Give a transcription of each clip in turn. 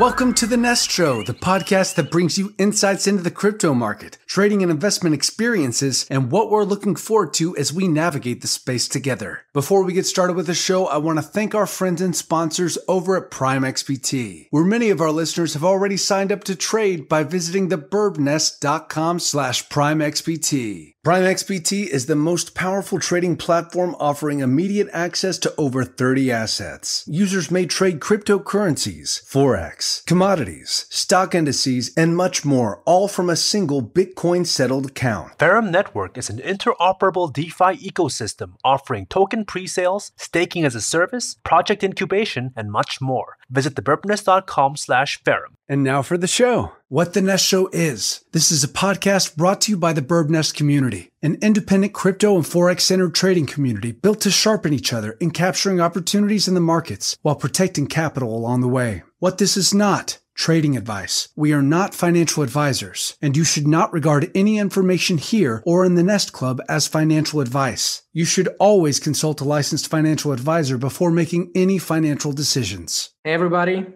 Welcome to the Nest Show, the podcast that brings you insights into the crypto market, trading and investment experiences, and what we're looking forward to as we navigate the space together. Before we get started with the show, I want to thank our friends and sponsors over at Prime XBT, where many of our listeners have already signed up to trade by visiting thebirbnest.com slash primexbt. Prime XBT is the most powerful trading platform offering immediate access to over 30 assets. Users may trade cryptocurrencies, forex, commodities, stock indices, and much more, all from a single Bitcoin settled account. Ferrum Network is an interoperable DeFi ecosystem offering token pre-sales, staking as a service, project incubation, and much more. Visit thebirbnest.com slash Ferrum. And now for the show. What the Nest Show is. This is a podcast brought to you by the Birb Nest community, an independent crypto and forex centered trading community built to sharpen each other in capturing opportunities in the markets while protecting capital along the way. What this is not trading advice. We are not financial advisors, and you should not regard any information here or in the Nest Club as financial advice. You should always consult a licensed financial advisor before making any financial decisions. Hey everybody,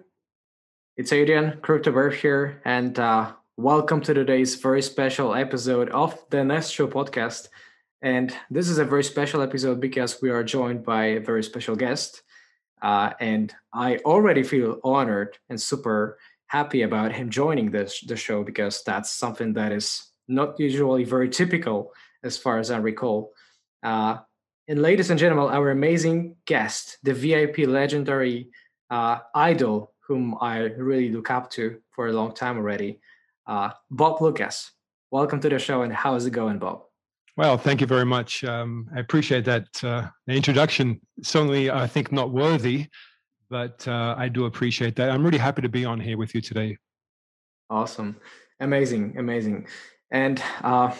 it's Adrian, CryptoBirb here, and uh, welcome to today's very special episode of the Nest Show podcast. And this is a very special episode because we are joined by a very special guest. Uh, and I already feel honored and super happy about him joining this the show because that's something that is not usually very typical as far as I recall. Uh, and ladies and gentlemen, our amazing guest, the VIP legendary uh, idol whom I really look up to for a long time already, uh, Bob Loukas. Welcome to the show, and how is it going, Bob? Well, thank you very much. Um, I appreciate that uh, introduction. Certainly, I think not worthy, but uh, I do appreciate that. I'm really happy to be on here with you today. Awesome, amazing, amazing, and uh,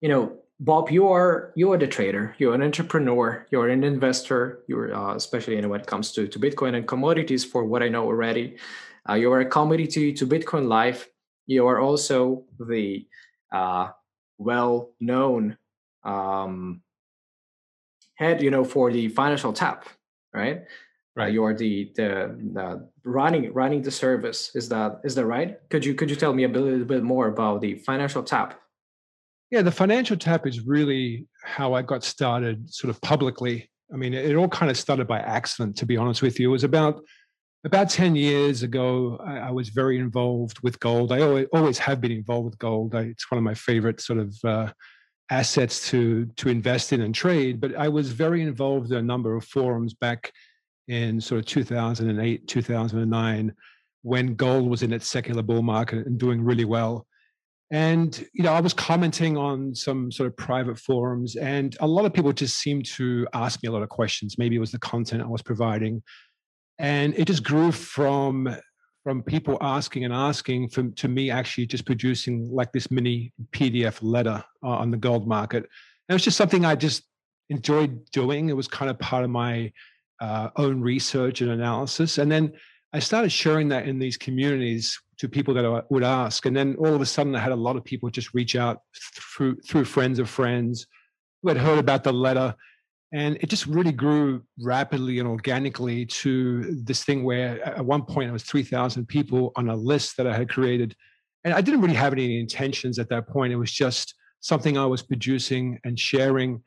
you know, Bob, you are you are the trader. You're an entrepreneur. You're an investor. You're uh, especially when it comes to to Bitcoin and commodities. For what I know already, uh, you are a commodity to Bitcoin life. You are also the uh, well-known um, head, you know, for the financial tap, right? Right. you are the, the the running running the service. Is that is that right? Could you could you tell me a little bit more about the financial tap? Yeah, the financial tap is really how I got started, sort of publicly. I mean, it all kind of started by accident, to be honest with you. It was about about 10 years ago, I, I was very involved with gold. I always, always have been involved with gold. I, it's one of my favorite sort of uh, assets to to invest in and trade. But I was very involved in a number of forums back in sort of 2008, 2009, when gold was in its secular bull market and doing really well. And you know, I was commenting on some sort of private forums, and a lot of people just seemed to ask me a lot of questions. Maybe it was the content I was providing, and it just grew from from people asking and asking from to me actually just producing like this mini PDF letter uh, on the gold market. And it was just something I just enjoyed doing. It was kind of part of my uh, own research and analysis. And then I started sharing that in these communities to people that I would ask. And then all of a sudden, I had a lot of people just reach out through through friends of friends who had heard about the letter. And it just really grew rapidly and organically to this thing where at one point it was 3,000 people on a list that I had created. And I didn't really have any intentions at that point. It was just something I was producing and sharing.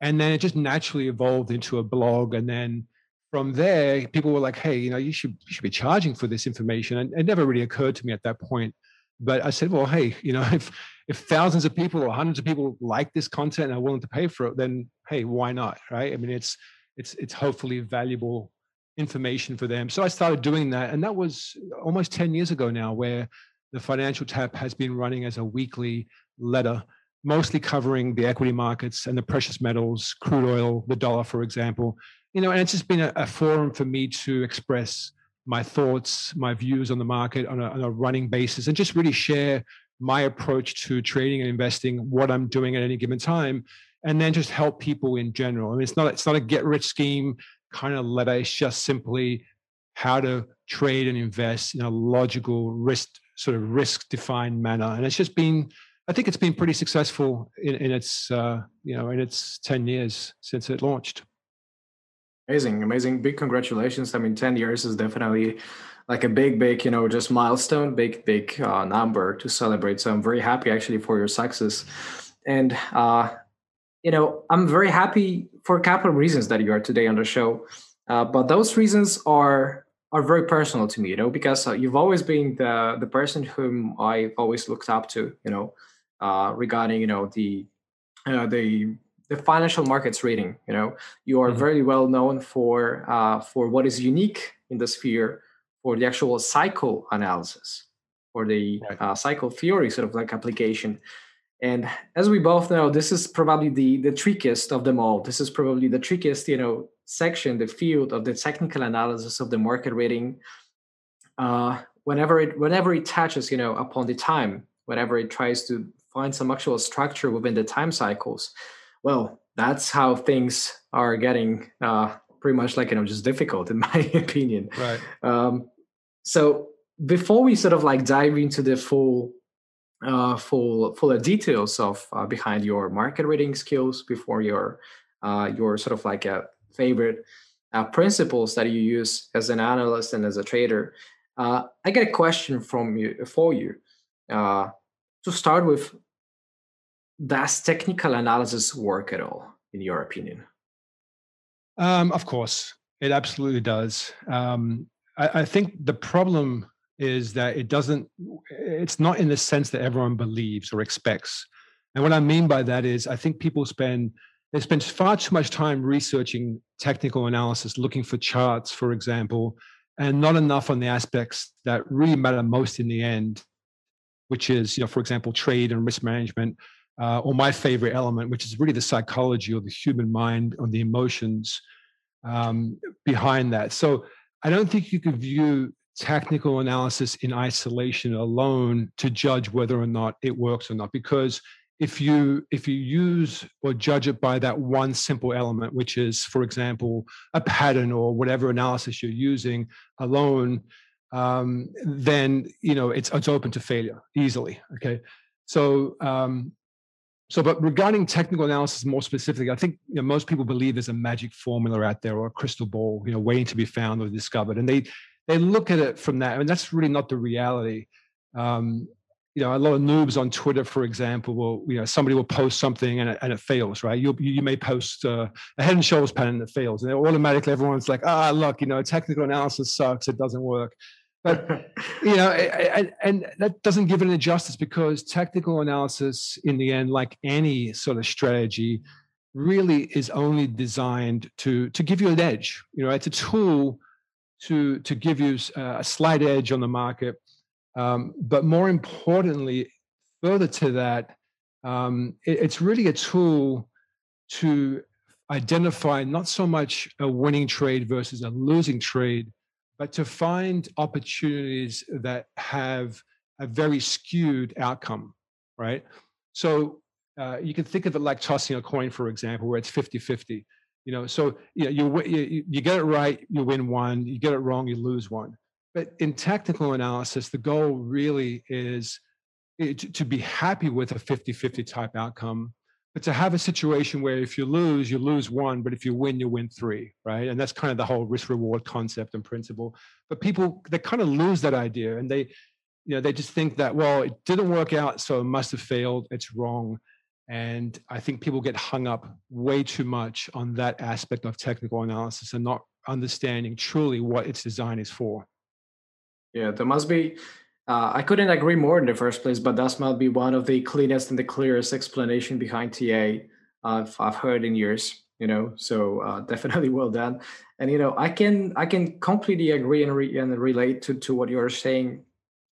And then it just naturally evolved into a blog. And then from there, people were like, "Hey, you know, you should you should be charging for this information." And it never really occurred to me at that point. But I said, "Well, hey, you know, if if thousands of people or hundreds of people like this content and are willing to pay for it, then hey, why not? Right? I mean, it's it's it's hopefully valuable information for them. So I started doing that, and that was almost ten years ago now, where the Financial Tap has been running as a weekly letter mostly covering the equity markets and the precious metals, crude oil, the dollar, for example, you know, and it's just been a, a, forum for me to express my thoughts, my views on the market on a, on a running basis, and just really share my approach to trading and investing, what I'm doing at any given time, and then just help people in general. I mean, it's not it's not a get rich scheme kind of letter. It's just simply how to trade and invest in a logical risk sort of risk defined manner, and it's just been. I think it's been pretty successful in, in its uh, you know in its ten years since it launched. Amazing, amazing. Big congratulations. I mean, 10 years is definitely like a big, big, you know, just milestone, big, big uh, number to celebrate. So I'm very happy actually for your success. And, uh, you know, I'm very happy for a couple of reasons that you are today on the show. Uh, but those reasons are are very personal to me, you know, because uh, you've always been the the person whom I've always looked up to, you know, uh, regarding you know the uh, the the financial markets reading. You know, you are mm-hmm. very well known for uh, for what is unique in the sphere for the actual cycle analysis, for the right. uh, cycle theory sort of like application. And as we both know, this is probably the the trickiest of them all. This is probably the trickiest, you know, section, the field of the technical analysis of the market reading. Uh, whenever it whenever it touches, you know, upon the time, whenever it tries to find some actual structure within the time cycles, well, that's how things are getting uh, pretty much like you know just difficult in my opinion. Right. Um, so before we sort of like dive into the full uh, full fuller details of uh, behind your market reading skills, before your uh, your sort of like a favorite uh, principles that you use as an analyst and as a trader, uh, I get a question from you for you. Uh, to start with, does technical analysis work at all, in your opinion? Um, of course, it absolutely does. Um, I, I think the problem is that it doesn't, it's not in the sense that everyone believes or expects. And what I mean by that is, I think people spend they spend far too much time researching technical analysis, looking for charts, for example, and not enough on the aspects that really matter most in the end, which is, you know, for example, trade and risk management, uh, or my favorite element, which is really the psychology or the human mind or the emotions um, behind that. So I don't think you could view technical analysis in isolation alone to judge whether or not it works or not, because if you if you use or judge it by that one simple element, which is, for example, a pattern or whatever analysis you're using alone, um, then you know it's it's open to failure easily. Okay, so um, so, but regarding technical analysis more specifically, I think you know, most people believe there's a magic formula out there or a crystal ball, you know, waiting to be found or discovered, and they they look at it from that, I and mean, that's really not the reality. Um, you know, a lot of noobs on Twitter, for example, will you know somebody will post something and it, and it fails, right? You you may post uh, a head and shoulders pattern that fails, and automatically everyone's like, ah, look, you know, technical analysis sucks, it doesn't work but you know and, and that doesn't give it any justice because technical analysis in the end like any sort of strategy really is only designed to to give you an edge you know it's a tool to to give you a slight edge on the market. Um, but more importantly further to that um, it, it's really a tool to identify not so much a winning trade versus a losing trade but to find opportunities that have a very skewed outcome, right? So uh, you can think of it like tossing a coin, for example, where it's 50 50. You know, so you, know, you, you, you get it right, you win one, you get it wrong, you lose one. But in technical analysis, the goal really is eh, to be happy with a 50 50 type outcome but to have a situation where if you lose, you lose one, but if you win, you win three, right? And that's kind of the whole risk reward concept and principle. But people they kind of lose that idea, and they, you know, they just think that well, it didn't work out, so it must have failed. It's wrong. And I think people get hung up way too much on that aspect of technical analysis and not understanding truly what its design is for. Yeah, there must be uh, I couldn't agree more in the first place, but that might be one of the cleanest and the clearest explanation behind TA I've, I've heard in years. You know, so uh, definitely well done. And you know, I can I can completely agree and, re- and relate to to what you're saying.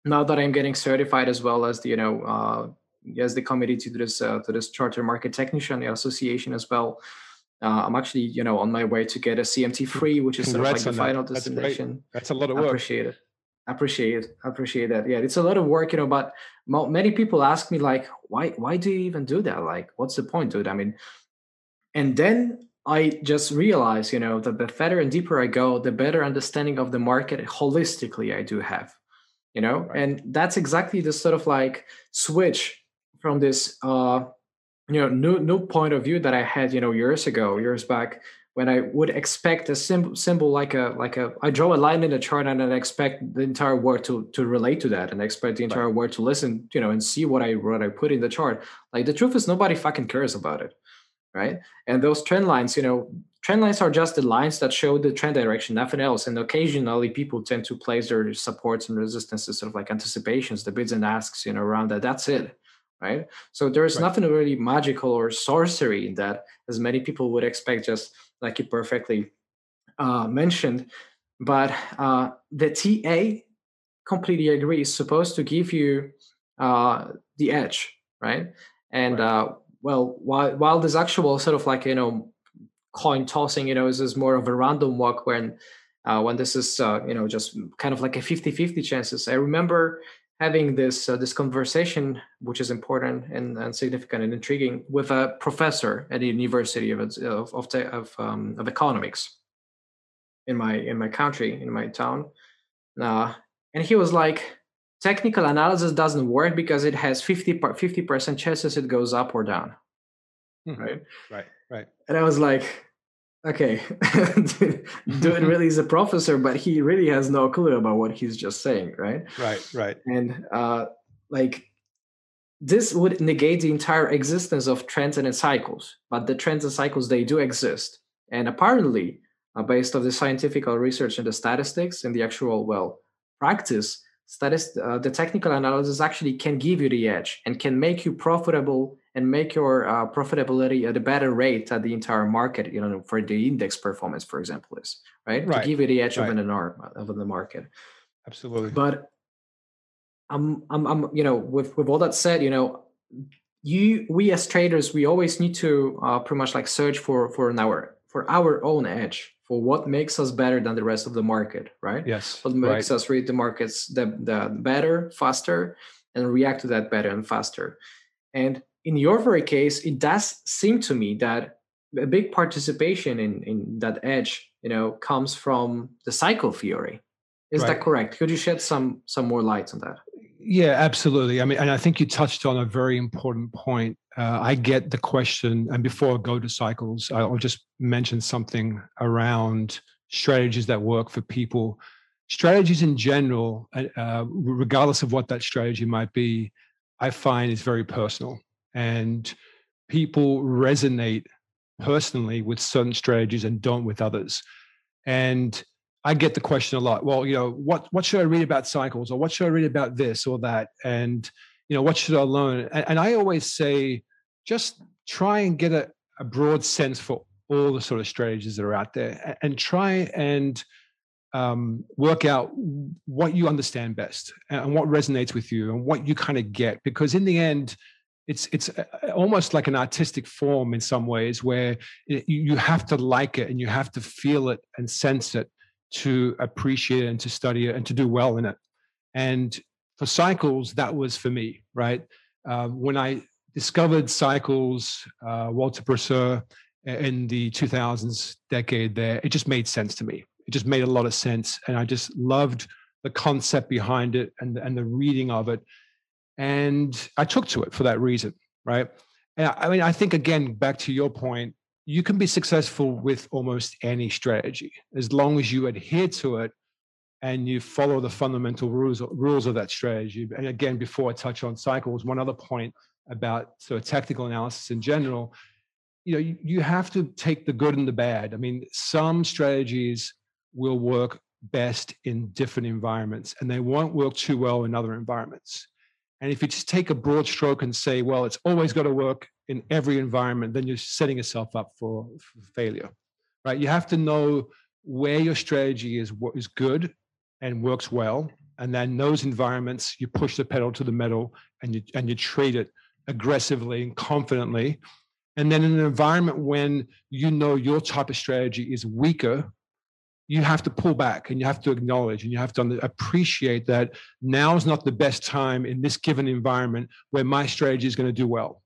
Now that I'm getting certified as well as the you know uh, as the committee to this uh, to this charter market technician association as well. Uh, I'm actually, you know, on my way to get a CMT free, which is Congrats sort of like the final that. destination. That's, That's, a lot of work. I appreciate it appreciate it appreciate that. Yeah it's a lot of work you know but many people ask me like why why do you even do that? Like what's the point dude? I mean and then i just realize you know that the further and deeper i go the better understanding of the market holistically i do have you know? Right. and that's exactly the sort of like switch from this uh you know new new point of view that i had you know years ago years back when I would expect a symbol, symbol like a like a I draw a line in the chart and I expect the entire world to to relate to that and I expect the entire right. world to listen, you know, and see what I what I put in the chart. Like the truth is nobody fucking cares about it. Right. And those trend lines, you know, trend lines are just the lines that show the trend direction, nothing else. And occasionally people tend to place their supports and resistances, sort of like anticipations, the bids and asks, you know, around that. That's it right? So there's right. nothing really magical or sorcery in that, as many people would expect, just like you perfectly uh, mentioned. But uh, the TA completely agree is supposed to give you uh, the edge, right? And right. Uh, well, while while this actual sort of like you know coin tossing, you know, is, is more of a random walk when uh, when this is uh, you know just kind of like a 50-50 chances. I remember having this uh, this conversation, which is important and, and, significant and intriguing, with a professor at the University of of of, of, um, of economics in my in my country in my town, uh, and he was like, technical analysis doesn't work because it has 50 percent chances it goes up or down, hmm. right? Right, right. And I was like, okay. Dude really is a professor but he really has no clue about what he's just saying right? Right right. And uh like this would negate the entire existence of trends and cycles but the trends and cycles they do exist. And apparently uh, based on the scientific research and the statistics and the actual well practice statist- uh, the technical analysis actually can give you the edge and can make you profitable and make your uh, profitability at a better rate at the entire market you know for the index performance for example is right, right. to give you the edge right. of an arm of the market absolutely but I'm, I'm i'm you know with with all that said you know you we as traders we always need to uh, pretty much like search for for an hour for our own edge for what makes us better than the rest of the market right yes what makes right. us read the markets the, the better faster and react to that better and faster and in your very case, it does seem to me that a big participation in, in that edge, you know, comes from the cycle theory. Is right. that correct? Could you shed some some more light on that? Yeah, absolutely. I mean, and I think you touched on a very important point. Uh, I get the question, and before I go to cycles, I'll just mention something around strategies that work for people. Strategies in general, uh, uh regardless of what that strategy might be, I find is very personal and people resonate personally with certain strategies and don't with others. And I get the question a lot. Well, you know, what what should I read about cycles, or what should I read about this or that, and you know, what should I learn? And, and I always say, just try and get a, a, broad sense for all the sort of strategies that are out there, and, and try and um, work out what you understand best and what resonates with you and what you kind of get. Because in the end, it's it's uh, uh, almost like an artistic form in some ways where you have to like it and you have to feel it and sense it to appreciate it and to study it and to do well in it. And for cycles that was for me right? Uh, when i discovered cycles uh, walter Bressert in the 2000s decade there it just made sense to me. It just made a lot of sense and i just loved the concept behind it and, and the reading of it and I took to it for that reason, right? And I mean, I think again, back to your point, you can be successful with almost any strategy as long as you adhere to it and you follow the fundamental rules rules of that strategy. And again, before I touch on cycles, one other point about sort of technical analysis in general, you know, you, you have to take the good and the bad. I mean, some strategies will work best in different environments and they won't work too well in other environments. And if you just take a broad stroke and say, well, it's always got to work in every environment, then you're setting yourself up for, for failure, right? You have to know where your strategy is what is good and works well, and then those environments you push the pedal to the metal and you and you trade it aggressively and confidently. And then in an environment when you know your type of strategy is weaker you have to pull back and you have to acknowledge and you have to appreciate that now is not the best time in this given environment where my strategy is going to do well.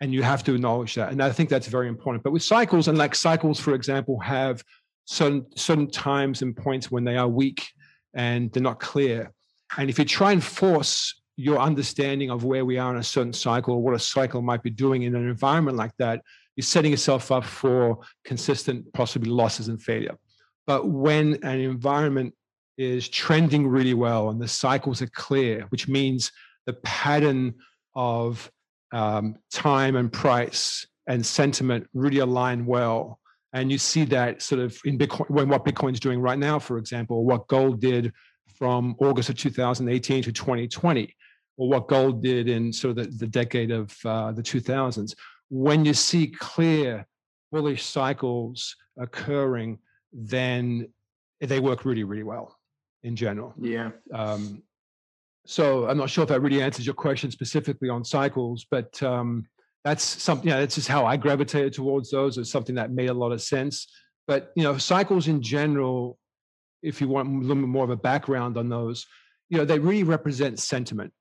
And you have to acknowledge that. And i think that's very important. But with cycles and like cycles for example have certain certain times and points when they are weak and they're not clear. And if you try and force your understanding of where we are in a certain cycle or what a cycle might be doing in an environment like that you're setting yourself up for consistent, possibly losses and failure. But when an environment is trending really well and the cycles are clear, which means the pattern of um, time and price and sentiment really align well. And you see that sort of in Bitcoin, when what Bitcoin's doing right now, for example, what gold did from August of 2018 to 2020, or what gold did in sort of the, the decade of uh, the 2000s. When you see clear bullish cycles occurring, then they work really, really well in general. Yeah. Um, so I'm not sure if that really answers your question specifically on cycles, but um, that's something. Yeah, that's just how I gravitated towards those. It's something that made a lot of sense. But you know, cycles in general, if you want a little bit more of a background on those, you know, they really represent sentiment,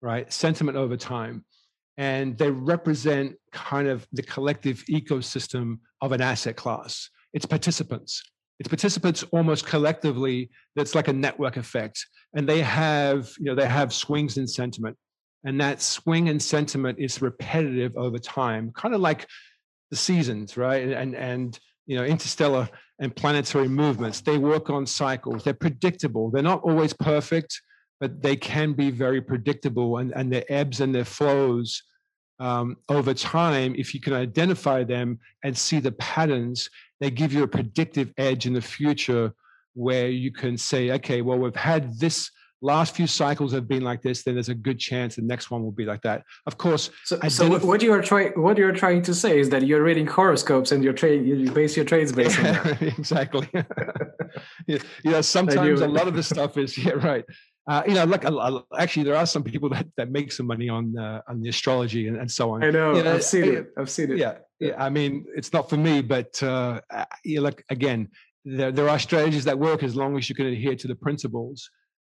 right? Sentiment over time, and they represent kind of the collective ecosystem of an asset class. It's participants. It's participants almost collectively that's like a network effect. And they have you know they have swings in sentiment. And that swing in sentiment is repetitive over time kind of like the seasons right? And and you know interstellar and planetary movements they work on cycles. They're predictable. They're not always perfect but they can be very predictable and and their ebbs and their flows um, over time if you can identify them and see the patterns they give you a predictive edge in the future where you can say, okay, well, we've had this last few cycles have been like this, then there's a good chance the next one will be like that. Of course. So, so what you are trying what you're trying to say is that you're reading horoscopes and you're trade you base your trades based on that. exactly. yeah, know, sometimes a lot of the stuff is yeah, right. Uh, you know, look, actually, there are some people that, that make some money on uh, on the astrology and, and so on. I know, you know I've seen it. I've seen it. Yeah, yeah. I mean, it's not for me, but uh, you know, look again. There, there are strategies that work as long as you can adhere to the principles.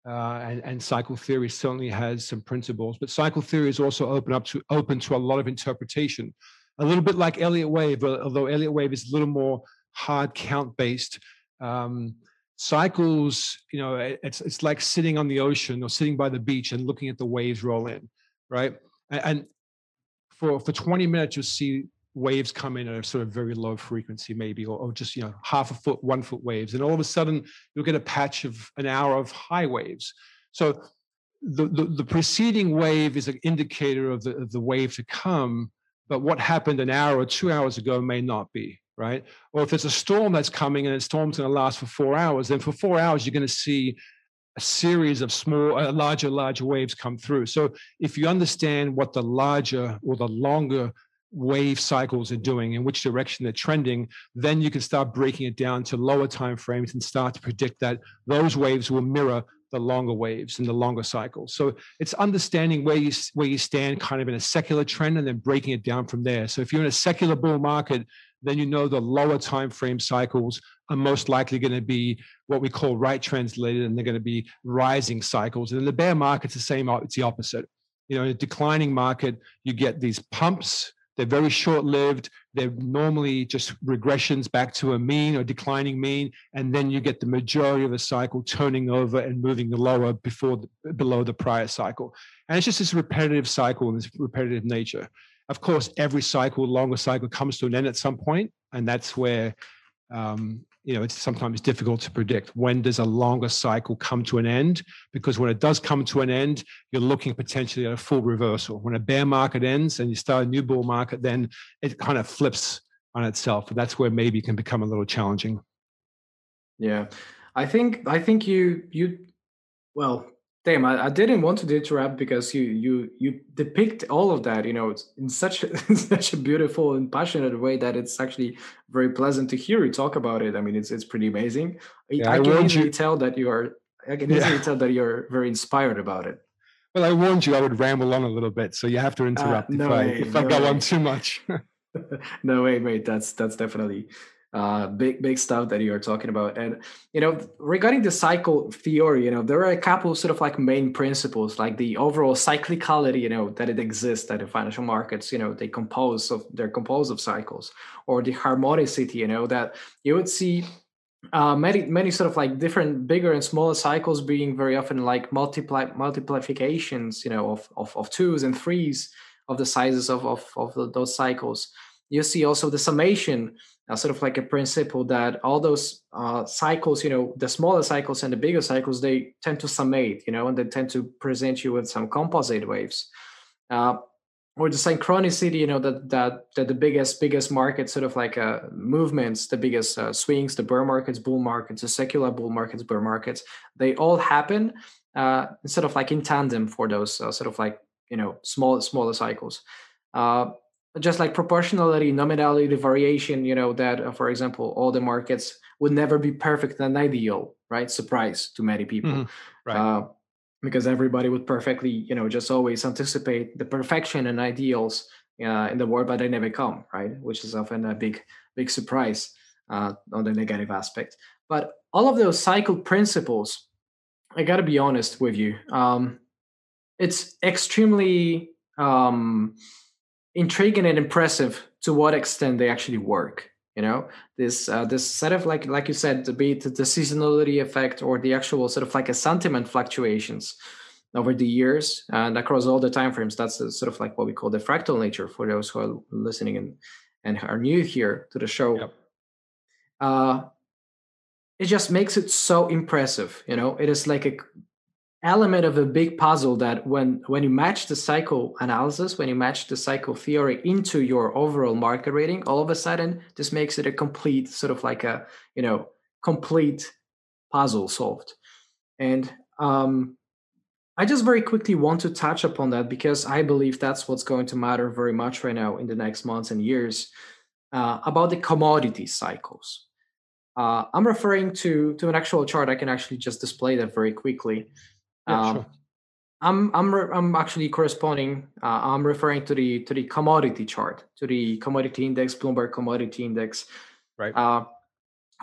Uh, and, and cycle theory certainly has some principles, but cycle theory is also open up to open to a lot of interpretation. A little bit like Elliott wave, although Elliott wave is a little more hard count based. Um, cycles you know it's it's like sitting on the ocean or sitting by the beach and looking at the waves roll in right? And for for 20 minutes you'll see waves come in at a sort of very low frequency maybe or, or just you know half a foot one foot waves and all of a sudden you'll get a patch of an hour of high waves. So the, the, the preceding wave is an indicator of the, of the wave to come but what happened an hour or two hours ago may not be right? Or if there's a storm that's coming and the storm's going to last for four hours, then for four hours you're going to see a series of small, uh, larger, larger waves come through. So if you understand what the larger or the longer wave cycles are doing in which direction they're trending then you can start breaking it down to lower time frames and start to predict that those waves will mirror the longer waves and the longer cycles. So it's understanding where you where you stand kind of in a secular trend and then breaking it down from there. So if you're in a secular bull market, then you know the lower time frame cycles are most likely going to be what we call right translated and they're going to be rising cycles. And in the bear market's the same, it's the opposite. You know, in a declining market, you get these pumps they're very short lived. They're normally just regressions back to a mean or declining mean. And then you get the majority of the cycle turning over and moving lower before the, below the prior cycle. And it's just this repetitive cycle and this repetitive nature. Of course, every cycle, longer cycle, comes to an end at some point, and that's where um, you know, it's sometimes difficult to predict when does a longer cycle come to an end? Because when it does come to an end, you're looking potentially at a full reversal. When a bear market ends and you start a new bull market, then it kind of flips on itself. And that's where maybe it can become a little challenging. Yeah. I think I think you you well Damn, I, I, didn't want to interrupt because you you you depict all of that, you know, in such in such a beautiful and passionate way that it's actually very pleasant to hear you talk about it. I mean, it's it's pretty amazing. Yeah, I, I, can easily you. tell that you are. I can easily yeah. tell that you're very inspired about it. Well, I warned you I would ramble on a little bit, so you have to uh, interrupt uh, no if I if no I go way. on too much. no way, mate. That's that's definitely uh, big big stuff that you're talking about. And you know regarding the cycle theory you know there are a couple sort of like main principles like the overall cyclicality you know that it exists that the financial markets you know they compose of they're composed of cycles or the harmonicity you know that you would see uh, many many sort of like different bigger and smaller cycles being very often like multiply multiplications you know of, of, of twos and threes of the sizes of, of, of those cycles. You see also the summation sort of like a principle that all those uh, cycles, you know, the smaller cycles and the bigger cycles, they tend to summate, you know, and they tend to present you with some composite waves. Uh, or the synchronicity, you know, that that that the biggest biggest markets, sort of like uh, movements, the biggest uh, swings, the bear markets, bull markets, the secular bull markets, bear markets, they all happen uh, sort of like in tandem for those uh, sort of like you know small smaller cycles. Uh, just like proportionality, nominality, the variation, you know, that, uh, for example, all the markets would never be perfect and ideal, right? Surprise to many people. Mm-hmm. Right. Uh, because everybody would perfectly, you know, just always anticipate the perfection and ideals uh, in the world, but they never come, right? Which is often a big, big surprise uh, on the negative aspect. But all of those cycle principles, I got to be honest with you, um, it's extremely um, intriguing and impressive to what extent they actually work you know? This uh, this set of like like you said the be it the seasonality effect or the actual sort of like a sentiment fluctuations over the years and across all the time frames that's the, sort of like what we call the fractal nature for those who are listening and and are new here to the show. Yep. uh it just makes it so impressive you know? It is like a element of a big puzzle that when when you match the cycle analysis when you match the cycle theory into your overall market rating all of a sudden this makes it a complete sort of like a you know complete puzzle solved. And um i just very quickly want to touch upon that because i believe that's what's going to matter very much right now in the next months and years uh, about the commodity cycles. Uh, i'm referring to to an actual chart. I can actually just display that very quickly yeah, um, sure. I'm I'm re- I'm actually corresponding. Uh, I'm referring to the to the commodity chart, to the commodity index, Bloomberg Commodity Index. Right. Uh,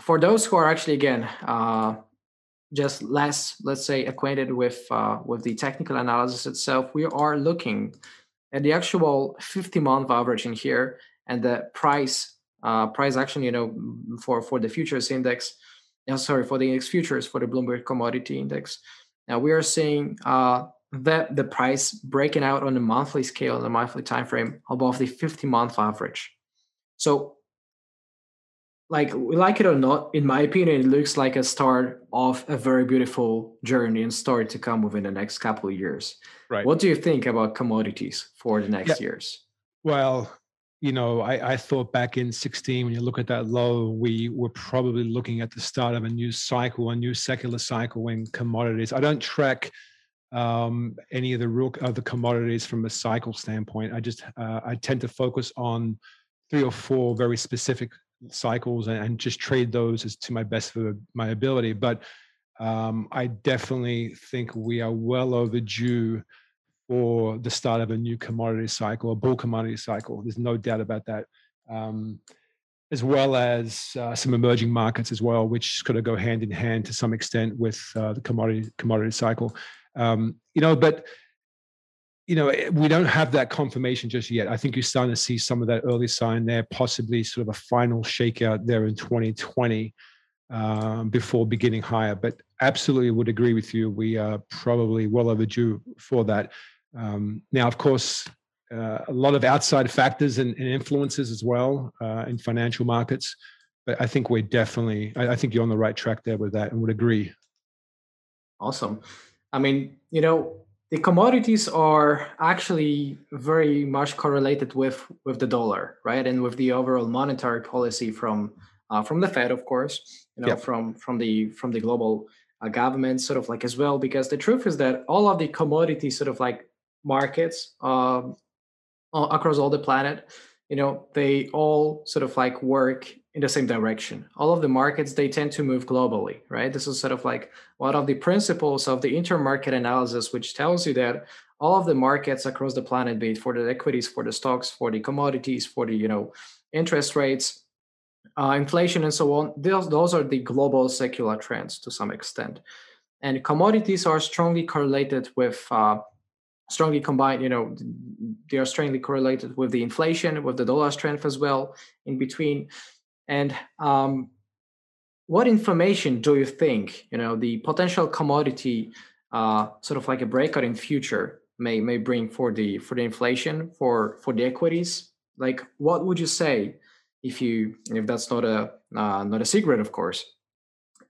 for those who are actually again uh, just less, let's say, acquainted with uh, with the technical analysis itself, we are looking at the actual 50 month average in here and the price uh, price action. You know, for for the futures index. Yeah, sorry, for the index futures for the Bloomberg Commodity Index. Now we are seeing uh, that the price breaking out on the monthly scale, on the monthly time frame, above the 50 month average. So, like we like it or not, in my opinion, it looks like a start of a very beautiful journey and story to come within the next couple of years. Right. What do you think about commodities for the next yeah. years? Well, you know, I, I, thought back in 16, when you look at that low, we were probably looking at the start of a new cycle, a new secular cycle in commodities. I don't track um, any of the real of the commodities from a cycle standpoint. I just uh, I tend to focus on three or four very specific cycles and, and just trade those as to my best of my ability. But um, I definitely think we are well overdue or the start of a new commodity cycle, a bull commodity cycle. There's no doubt about that. Um, as well as uh, some emerging markets as well, which of go hand in hand to some extent with uh, the commodity commodity cycle. Um, you know, but you know, eh, we don't have that confirmation just yet. I think you're starting to see some of that early sign there, possibly sort of a final shakeout there in 2020 um, before beginning higher. But absolutely would agree with you. We are probably well overdue for that. Um, now, of course, uh, a lot of outside factors and, and influences as well uh, in financial markets. But I think we're definitely, I, I, think you're on the right track there with that and would agree. Awesome. I mean, you know, the commodities are actually very much correlated with with the dollar, right, and with the overall monetary policy from uh, from the Fed, of course, you know, yep. from from the from the global uh, government, sort of like as well. Because the truth is that all of the commodities, sort of like markets um, across all the planet you know they all sort of like work in the same direction. All of the markets they tend to move globally right? This is sort of like one of the principles of the intermarket analysis which tells you that all of the markets across the planet be it for the equities for the stocks for the commodities for the you know interest rates uh, inflation and so on those, those are the global secular trends to some extent. And commodities are strongly correlated with uh, strongly combined, you know, they are strongly correlated with the inflation, with the dollar strength as well in between. And um, what information do you think, you know, the potential commodity, uh, sort of like a breakout in future may may bring for the for the inflation for for the equities like what would you say if you if that's not a uh, not a secret, of course.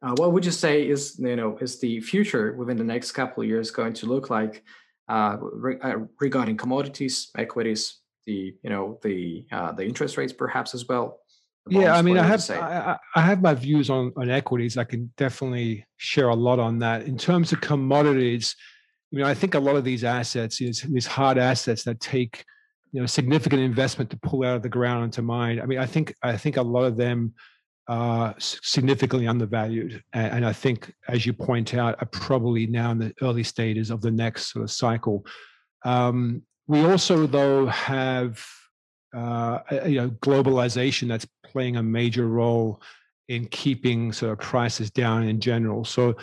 Uh, what would you say is you know is the future within the next couple of years going to look like uh, re- uh, regarding commodities, equities, the you know the uh, the interest rates perhaps as well? Yeah, I mean, I have I, I, have my views on on equities. I can definitely share a lot on that. In terms of commodities, you know, I think a lot of these assets, these, these hard assets that take you know significant investment to pull out of the ground into mine. I mean, I think I think a lot of them are significantly undervalued, and, and I think, as you point out, are probably now in the early stages of the next sort of cycle. Um, we also, though, have uh, you know globalization that's playing a major role in keeping sort of prices down in general. So,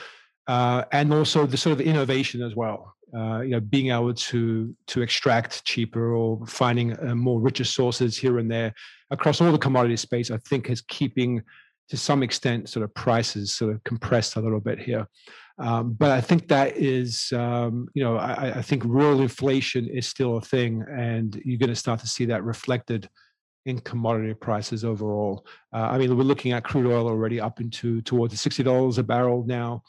uh, and also the sort of innovation as well. Uh, you know, being able to to extract cheaper or finding uh, more richer sources here and there across all the commodity space, I think is keeping to some extent sort of prices sort of compressed a little bit here. Um, but I think that is, um, you know, I, I, think real inflation is still a thing, and you're going to start to see that reflected in commodity prices overall. Uh, I mean, we're looking at crude oil already up into towards the sixty dollars a barrel now.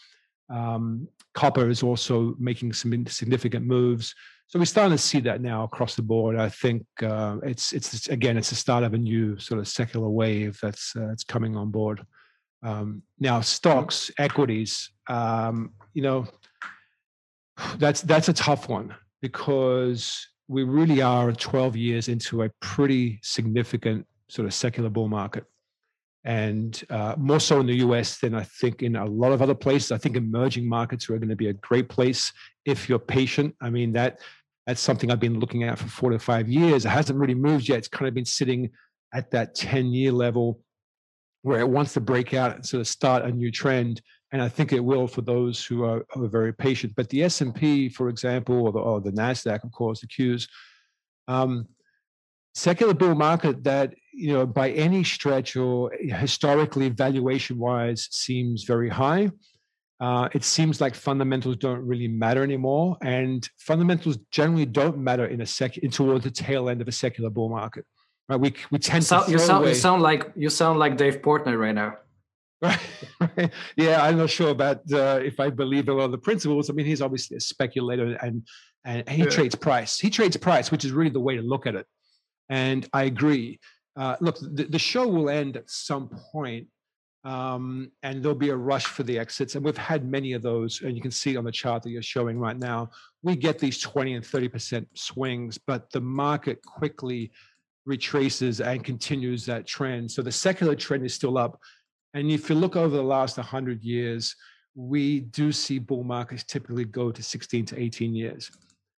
Um, copper is also making some significant moves. So we're starting to see that now across the board. I think uh, it's it's again it's the start of a new sort of secular wave that's uh, that's coming on board. Um, now stocks, equities, um, you know, that's that's a tough one because we really are 12 years into a pretty significant sort of secular bull market and uh, more so in the US than I think in a lot of other places. I think emerging markets are going to be a great place if you're patient. I mean, that that's something I've been looking at for four to five years. It hasn't really moved yet. It's kind of been sitting at that 10 year level where it wants to break out and sort of start a new trend. And I think it will for those who are, are very patient. But the S&P, for example, or the, or the NASDAQ, of course, the Qs, um, secular bull market that you know by any stretch or historically valuation wise seems very high uh, it seems like fundamentals don't really matter anymore and fundamentals generally don't matter in a sec in towards the tail end of a secular bull market right we, we tend so, to you sound, away... you sound like you sound like dave portnoy right now right. yeah i'm not sure about uh, if i believe a lot of the principles i mean he's obviously a speculator and and he yeah. trades price he trades price which is really the way to look at it and I agree. Uh, look, the, the, show will end at some point, um, and there'll be a rush for the exits. And we've had many of those, and you can see on the chart that you're showing right now. We get these 20 and 30% swings, but the market quickly retraces and continues that trend. So the secular trend is still up. And if you look over the last 100 years, we do see bull markets typically go to 16 to 18 years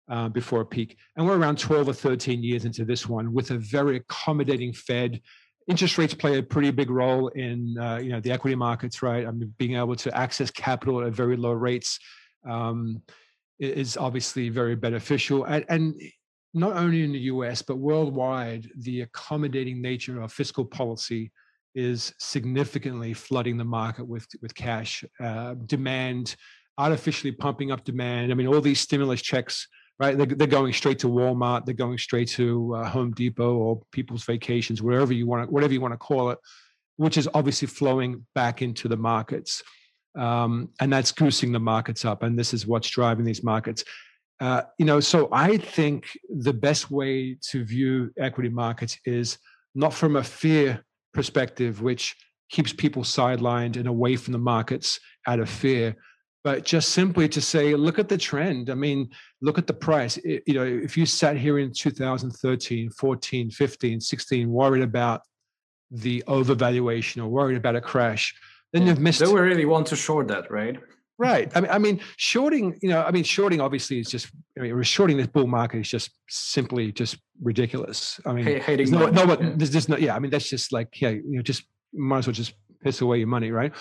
uh, before a peak. And we're around 12 or 13 years into this one with a very accommodating Fed. Interest rates play a pretty big role in uh, you know the equity markets, right? I mean, being able to access capital at very low rates um, is obviously very beneficial. And, and not only in the U.S. but worldwide, the accommodating nature of fiscal policy is significantly flooding the market with with cash uh, demand, artificially pumping up demand. I mean, all these stimulus checks right? They're, they're going straight to Walmart. They're going straight to uh, Home Depot or people's vacations, wherever you want to, whatever you want to call it, which is obviously flowing back into the markets. Um, and that's goosing the markets up. And this is what's driving these markets. Uh, you know, so I think the best way to view equity markets is not from a fear perspective, which keeps people sidelined and away from the markets out of fear, but just simply to say, look at the trend. I mean, look at the price. It, you know, if you sat here in 2013, 14, 15, 16, worried about the overvaluation or worried about a crash, then yeah. you've missed. It. They really want to short that, right? Right. I mean, I mean, shorting. You know, I mean, shorting obviously is just. I mean, shorting this bull market is just simply just ridiculous. I mean, hating no, no, yeah. there's just no. Yeah, I mean, that's just like, yeah, you know, just might as well just piss away your money, right?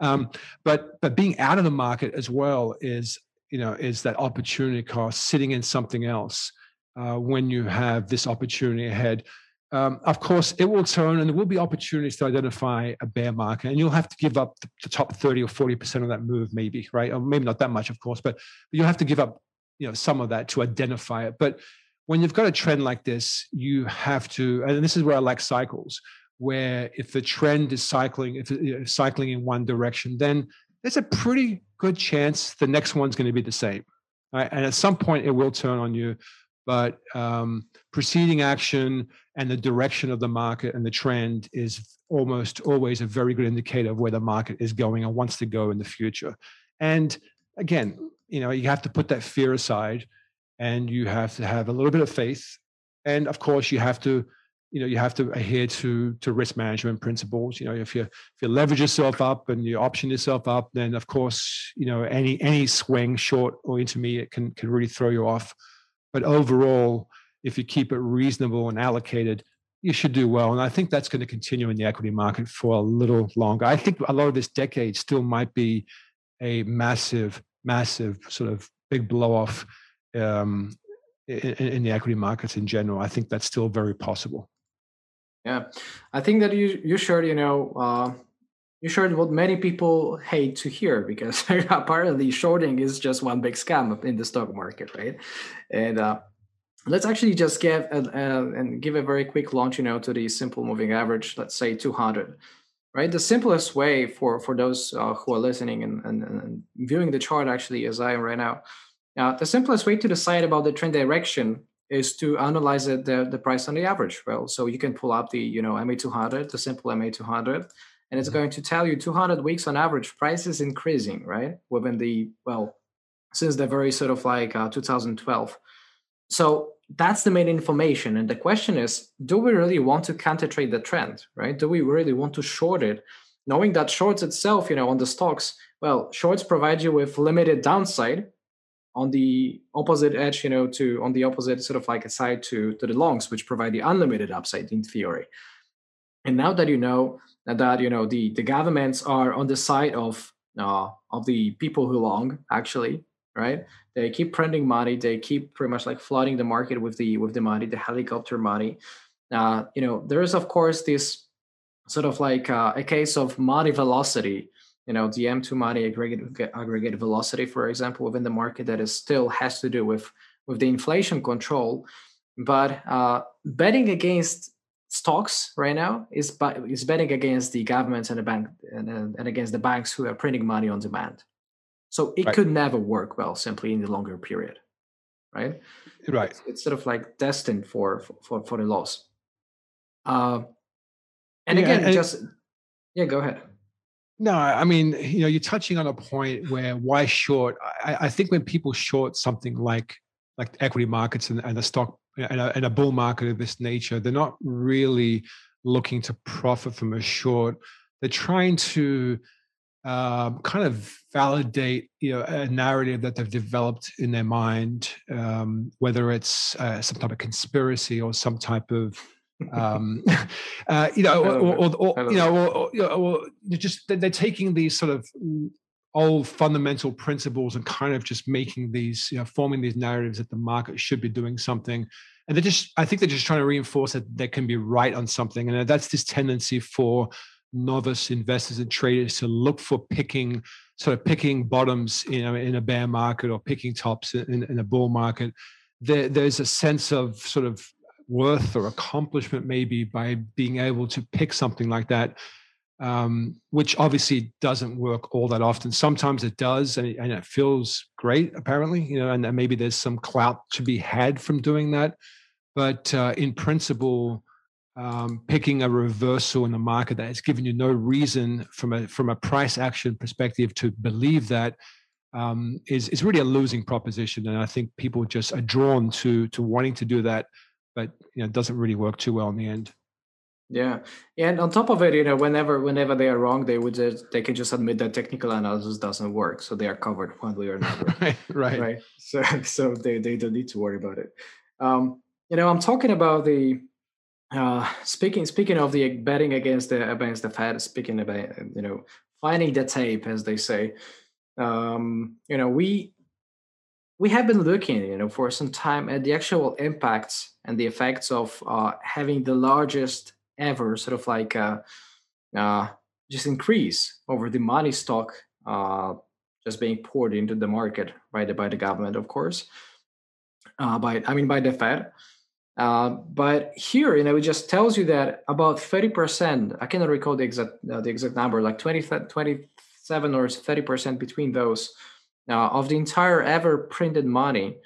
Um, but but being out of the market as well is you know is that opportunity cost sitting in something else uh, when you have this opportunity ahead. Um, of course, it will turn, and there will be opportunities to identify a bear market, and you'll have to give up the top thirty or forty percent of that move, maybe, right? Or maybe not that much, of course, but you'll have to give up, you know, some of that to identify it. But when you've got a trend like this, you have to, and this is where I like cycles, where if the trend is cycling, if it's cycling in one direction, then there's a pretty good chance the next one's going to be the same. Right? And at some point, it will turn on you. But um, preceding action and the direction of the market and the trend is almost always a very good indicator of where the market is going and wants to go in the future. And again, you know, you have to put that fear aside and you have to have a little bit of faith. And of course, you have to you know you have to adhere to to risk management principles. You know if you if you leverage yourself up and you option yourself up then of course you know any any swing short or intermediate can can really throw you off. But overall if you keep it reasonable and allocated you should do well. And i think that's going to continue in the equity market for a little longer. I think a lot of this decade still might be a massive massive sort of big blow off um, in, in the equity markets in general. I think that's still very possible yeah, I think that you you shared you know uh, you shared what many people hate to hear because apparently shorting is just one big scam in the stock market, right? And uh, let's actually just give a, and give a very quick launch, you know, to the simple moving average. Let's say 200, right? The simplest way for for those uh, who are listening and, and, and, viewing the chart actually, as I am right now, uh, the simplest way to decide about the trend direction is to analyze it, the, the price on the average. Well, so you can pull up the, you know, MA200, the simple MA200, and it's mm-hmm. going to tell you 200 weeks on average, price is increasing, right? Within the, well, since the very sort of like uh, 2012. So that's the main information. And the question is, do we really want to counter trade the trend, right? Do we really want to short it? Knowing that shorts itself, you know, on the stocks, well, shorts provide you with limited downside, on the opposite edge, you know, to on the opposite sort of like a side to to the longs, which provide the unlimited upside in theory. And now that you know that you know the the governments are on the side of uh, of the people who long, actually, right? They keep printing money. They keep pretty much like flooding the market with the with the money, the helicopter money. Uh, you know, there is of course this sort of like uh, a case of money velocity you know the m2 money aggregate aggregate velocity for example within the market that is still has to do with with the inflation control. But uh, betting against stocks right now is is betting against the governments and the bank and, and against the banks who are printing money on demand. So it right. could never work well simply in the longer period right? Right. It's, it's sort of like destined for for for the loss. Uh, and yeah, again and just yeah go ahead no, I mean, you know, you're touching on a point where why short? I, I think when people short something like like equity markets and, and the stock and a, and a bull market of this nature, they're not really looking to profit from a short. They're trying to um, kind of validate, you know, a narrative that they've developed in their mind, um, whether it's uh, some type of conspiracy or some type of um, uh, you know, or, or, or, you know, or, you know, or just they're taking these sort of old fundamental principles and kind of just making these, you know, forming these narratives that the market should be doing something. And they're just, I think they're just trying to reinforce that they can be right on something. And that's this tendency for novice investors and traders to look for picking, sort of picking bottoms, you know, in a bear market or picking tops in, in a bull market. There, there's a sense of sort of worth or accomplishment maybe by being able to pick something like that um, which obviously doesn't work all that often. Sometimes it does and it, and it feels great apparently you know and, maybe there's some clout to be had from doing that. But uh, in principle um, picking a reversal in the market that has given you no reason from a from a price action perspective to believe that um, is is really a losing proposition, and I think people just are drawn to to wanting to do that but you know it doesn't really work too well in the end. Yeah and on top of it you know whenever whenever they are wrong they would just they can just admit that technical analysis doesn't work so they are covered one way or another right right. right? So so they, they don't need to worry about it. Um you know i'm talking about the uh speaking speaking of the betting against the against the fed speaking about you know finding the tape as they say. Um you know we we have been looking, you know, for some time at the actual impacts and the effects of uh, having the largest ever sort of like uh, uh, just increase over the money stock uh, just being poured into the market by the by the government, of course. uh, by I mean by the Fed. Uh, but here, you know, it just tells you that about 30%, I cannot recall the exact the exact number, like 20, 27 or 30% between those uh, of the entire ever printed money,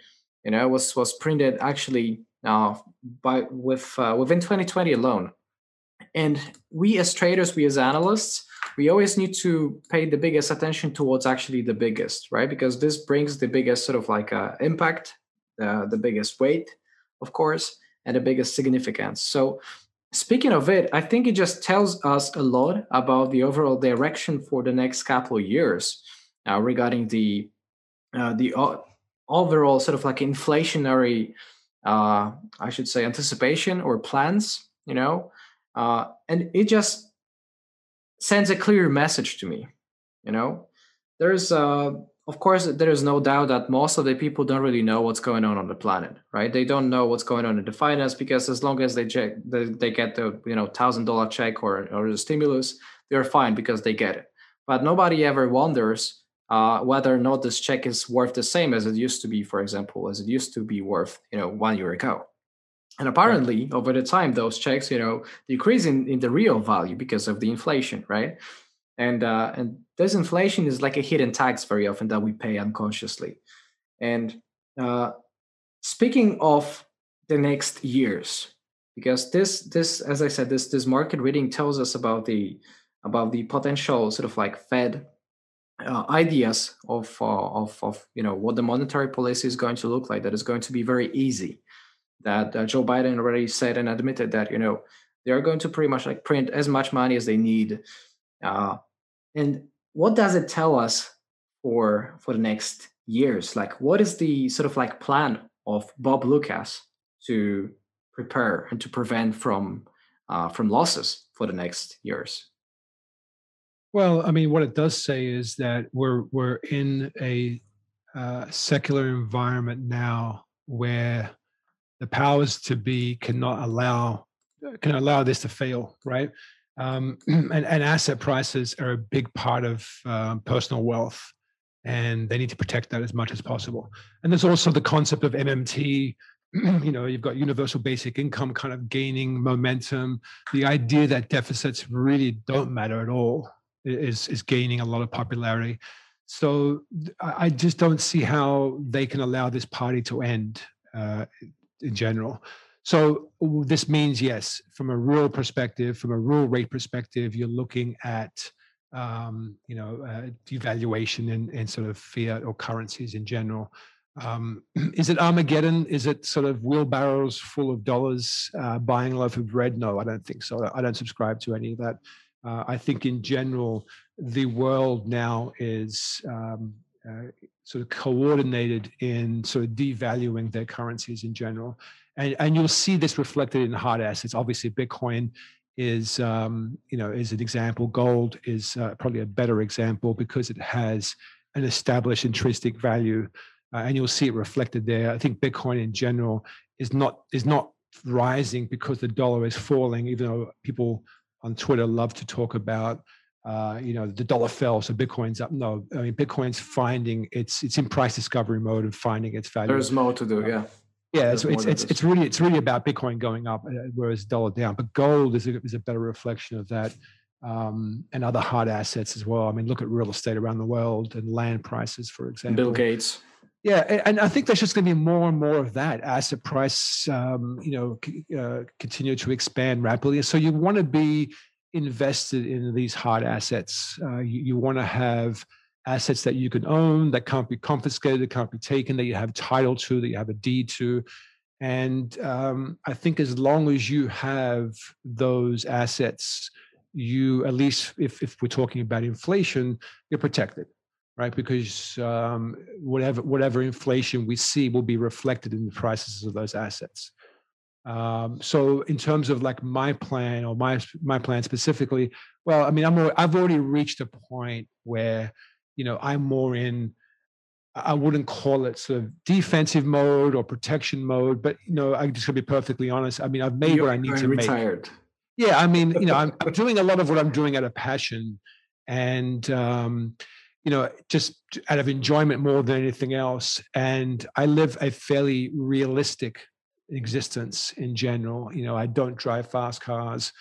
you know, was was printed actually uh, by with uh, within 2020 alone. And we as traders, we as analysts, we always need to pay the biggest attention towards actually the biggest, right? Because this brings the biggest sort of like uh, impact, uh, the biggest weight, of course, and the biggest significance. So, speaking of it, I think it just tells us a lot about the overall direction for the next couple of years uh, regarding the uh, the overall sort of like inflationary, uh, I should say, anticipation or plans. You know, uh, and it just sends a clear message to me. You know, there's uh, of course there is no doubt that most of the people don't really know what's going on on the planet, right? They don't know what's going on in the finance because as long as they check, they, they get the you know thousand dollar check or or the stimulus, they're fine because they get it. But nobody ever wonders uh, whether or not this check is worth the same as it used to be, for example, as it used to be worth you know one year ago. And apparently, over the time, those checks, you know, decrease in, in the real value because of the inflation, right? And uh, and this inflation is like a hidden tax very often that we pay unconsciously. And uh, speaking of the next years, because this this as I said, this this market reading tells us about the about the potential sort of like Fed uh, ideas of, uh, of of you know what the monetary policy is going to look like. That is going to be very easy that uh, Joe Biden already said and admitted that you know they are going to pretty much like print as much money as they need. Uh, and what does it tell us for for the next years? Like, what is the sort of like plan of Bob Loukas to prepare and to prevent from uh, from losses for the next years? Well, I mean, what it does say is that we're we're in a uh, secular environment now where the powers to be cannot allow can allow this to fail, right? Um, and, and, asset prices are a big part of um, personal wealth, and they need to protect that as much as possible. And there's also the concept of MMT. you know, you've got universal basic income kind of gaining momentum. The idea that deficits really don't matter at all is is gaining a lot of popularity. So I just don't see how they can allow this party to end. Uh, in general. So this means yes, from a rural perspective, from a rural rate perspective, you're looking at um, you know uh, devaluation in, in sort of fiat or currencies in general. Um, is it Armageddon? Is it sort of wheelbarrows full of dollars uh, buying a loaf of bread? No, I don't think so. I don't subscribe to any of that. Uh, I think in general, the world now is um, uh, sort of coordinated in sort of devaluing their currencies in general. And, and you'll see this reflected in hard assets. Obviously, Bitcoin is um, you know is an example. Gold is uh, probably a better example because it has an established intrinsic value, uh, and you'll see it reflected there. I think Bitcoin in general is not is not rising because the dollar is falling, even though people on Twitter love to talk about uh, you know, the dollar fell, so Bitcoin's up. No, I mean, Bitcoin's finding it's it's in price discovery mode and finding its value. There's more to do, yeah. Yeah, so it's it's, it's really it's really about Bitcoin going up, uh, whereas dollar down. But gold is a, is a better reflection of that, um, and other hard assets as well. I mean, look at real estate around the world and land prices, for example. Bill Gates. Yeah, and I think there's just going to be more and more of that. as the price, um, you know, uh, continue to expand rapidly. So you want to be invested in these hard assets. Uh, you, you want to have assets that you can own, that can't be confiscated, that can't be taken, that you have title to, that you have a deed to. And um, I think as long as you have those assets, you at least, if, if we're talking about inflation, you're protected, right? Because um, whatever whatever inflation we see will be reflected in the prices of those assets. Um, so in terms of like my plan or my my plan specifically, well, I mean, I'm I've already reached a point where you know I'm more in I wouldn't call it sort of defensive mode or protection mode, but you know, I just to be perfectly honest. I mean, I've made You're what I need to retired. make. Yeah, I mean, you know, I'm, I'm doing a lot of what I'm doing out of passion, and um, you know, just out of enjoyment more than anything else. And I live a fairly realistic existence in general. You know, I don't drive fast cars.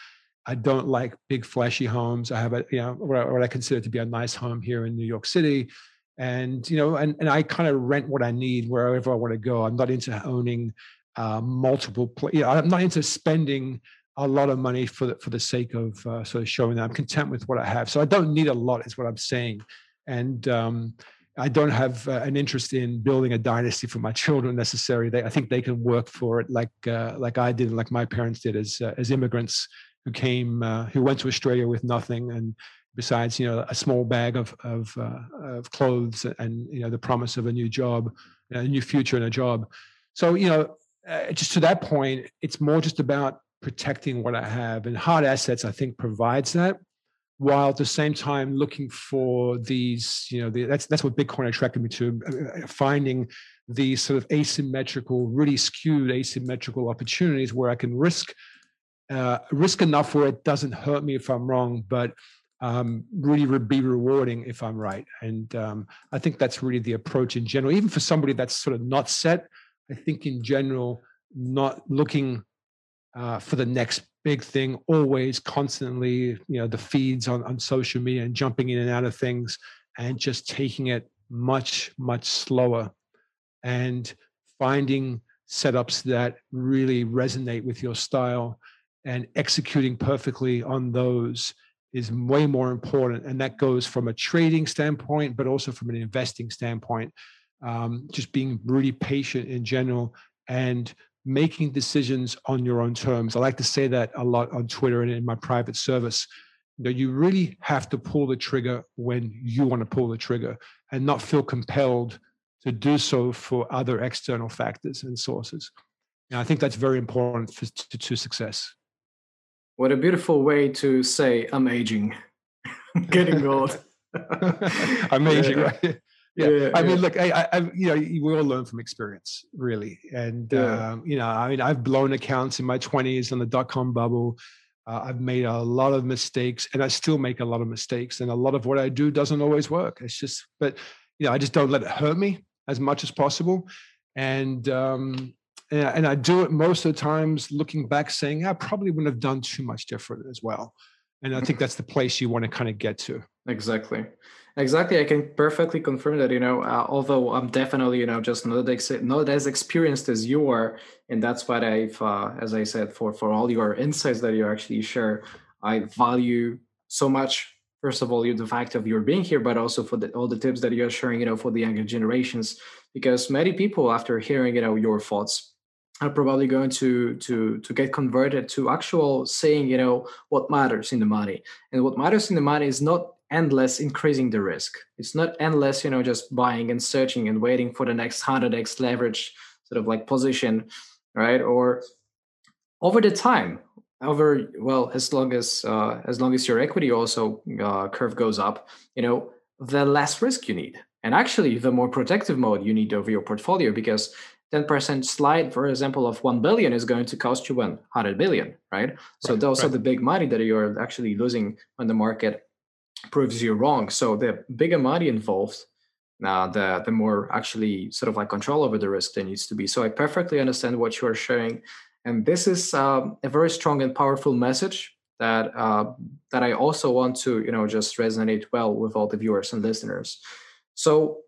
I don't like big flashy homes. I have a, you know, what I, what I consider to be a nice home here in New York City. And, you know, and, and I kind of rent what I need wherever I want to go. I'm not into owning uh, multiple, pl- you know, I'm not into spending a lot of money for the, for the sake of uh, sort of showing that I'm content with what I have. So I don't need a lot is what I'm saying. And, um, I don't have uh, an interest in building a dynasty for my children necessarily. They, I think they can work for it like uh, like I did, like my parents did as uh, as immigrants who came uh, who went to Australia with nothing and besides you know a small bag of of, uh, of clothes and you know the promise of a new job, a new future and a job. So you know uh, just to that point, it's more just about protecting what I have and hard assets. I think provides that while at the same time looking for these, you know, the, that's that's what Bitcoin attracted me to, uh, uh, finding these sort of asymmetrical, really skewed asymmetrical opportunities where I can risk uh, risk enough where it doesn't hurt me if I'm wrong, but um, really re- be rewarding if I'm right. And um, I think that's really the approach in general, even for somebody that's sort of not set. I think in general, not looking uh, for the next big thing always constantly you know the feeds on, on social media and jumping in and out of things and just taking it much much slower and finding setups that really resonate with your style and executing perfectly on those is way more important. And that goes from a trading standpoint but also from an investing standpoint um, just being really patient in general and making decisions on your own terms. I like to say that a lot on Twitter and in my private service. You, know, you really have to pull the trigger when you want to pull the trigger and not feel compelled to do so for other external factors and sources. And I think that's very important for, to, to success. What a beautiful way to say I'm aging, getting old. I'm aging, right? Yeah. yeah. I mean, look, I, I, you know, we all learn from experience, really, and yeah. um, you know, I mean, I've blown accounts in my twenties on the dot com bubble. Uh, I've made a lot of mistakes, and I still make a lot of mistakes, and a lot of what I do doesn't always work. It's just, but you know, I just don't let it hurt me as much as possible, and um, and, and I do it most of the times, looking back, saying I probably wouldn't have done too much different as well, and I think that's the place you want to kind of get to. Exactly. Exactly, I can perfectly confirm that. You know, uh, although I'm definitely, you know, just not ex- not as experienced as you are, and that's what I've, uh, as I said, for for all your insights that you actually share, I value so much. First of all, you the fact of your being here, but also for the, all the tips that you're sharing, you know, for the younger generations, because many people, after hearing, you know, your thoughts, are probably going to to to get converted to actual saying, you know, what matters in the money, and what matters in the money is not endless increasing the risk. It's not endless, you know, just buying and searching and waiting for the next 100x leverage sort of like position, right? Or over the time, over well, as long as uh, as long as your equity also uh, curve goes up, you know, the less risk you need, and actually the more protective mode you need over your portfolio because 10% slide, for example, of 1 billion is going to cost you 100 billion, right? So right, those right. are the big money that you're actually losing when the market proves you wrong. So the bigger money involved, uh, the the more actually sort of like control over the risk there needs to be. So I perfectly understand what you are sharing, and this is um, a very strong and powerful message that uh, that I also want to you know just resonate well with all the viewers and listeners. So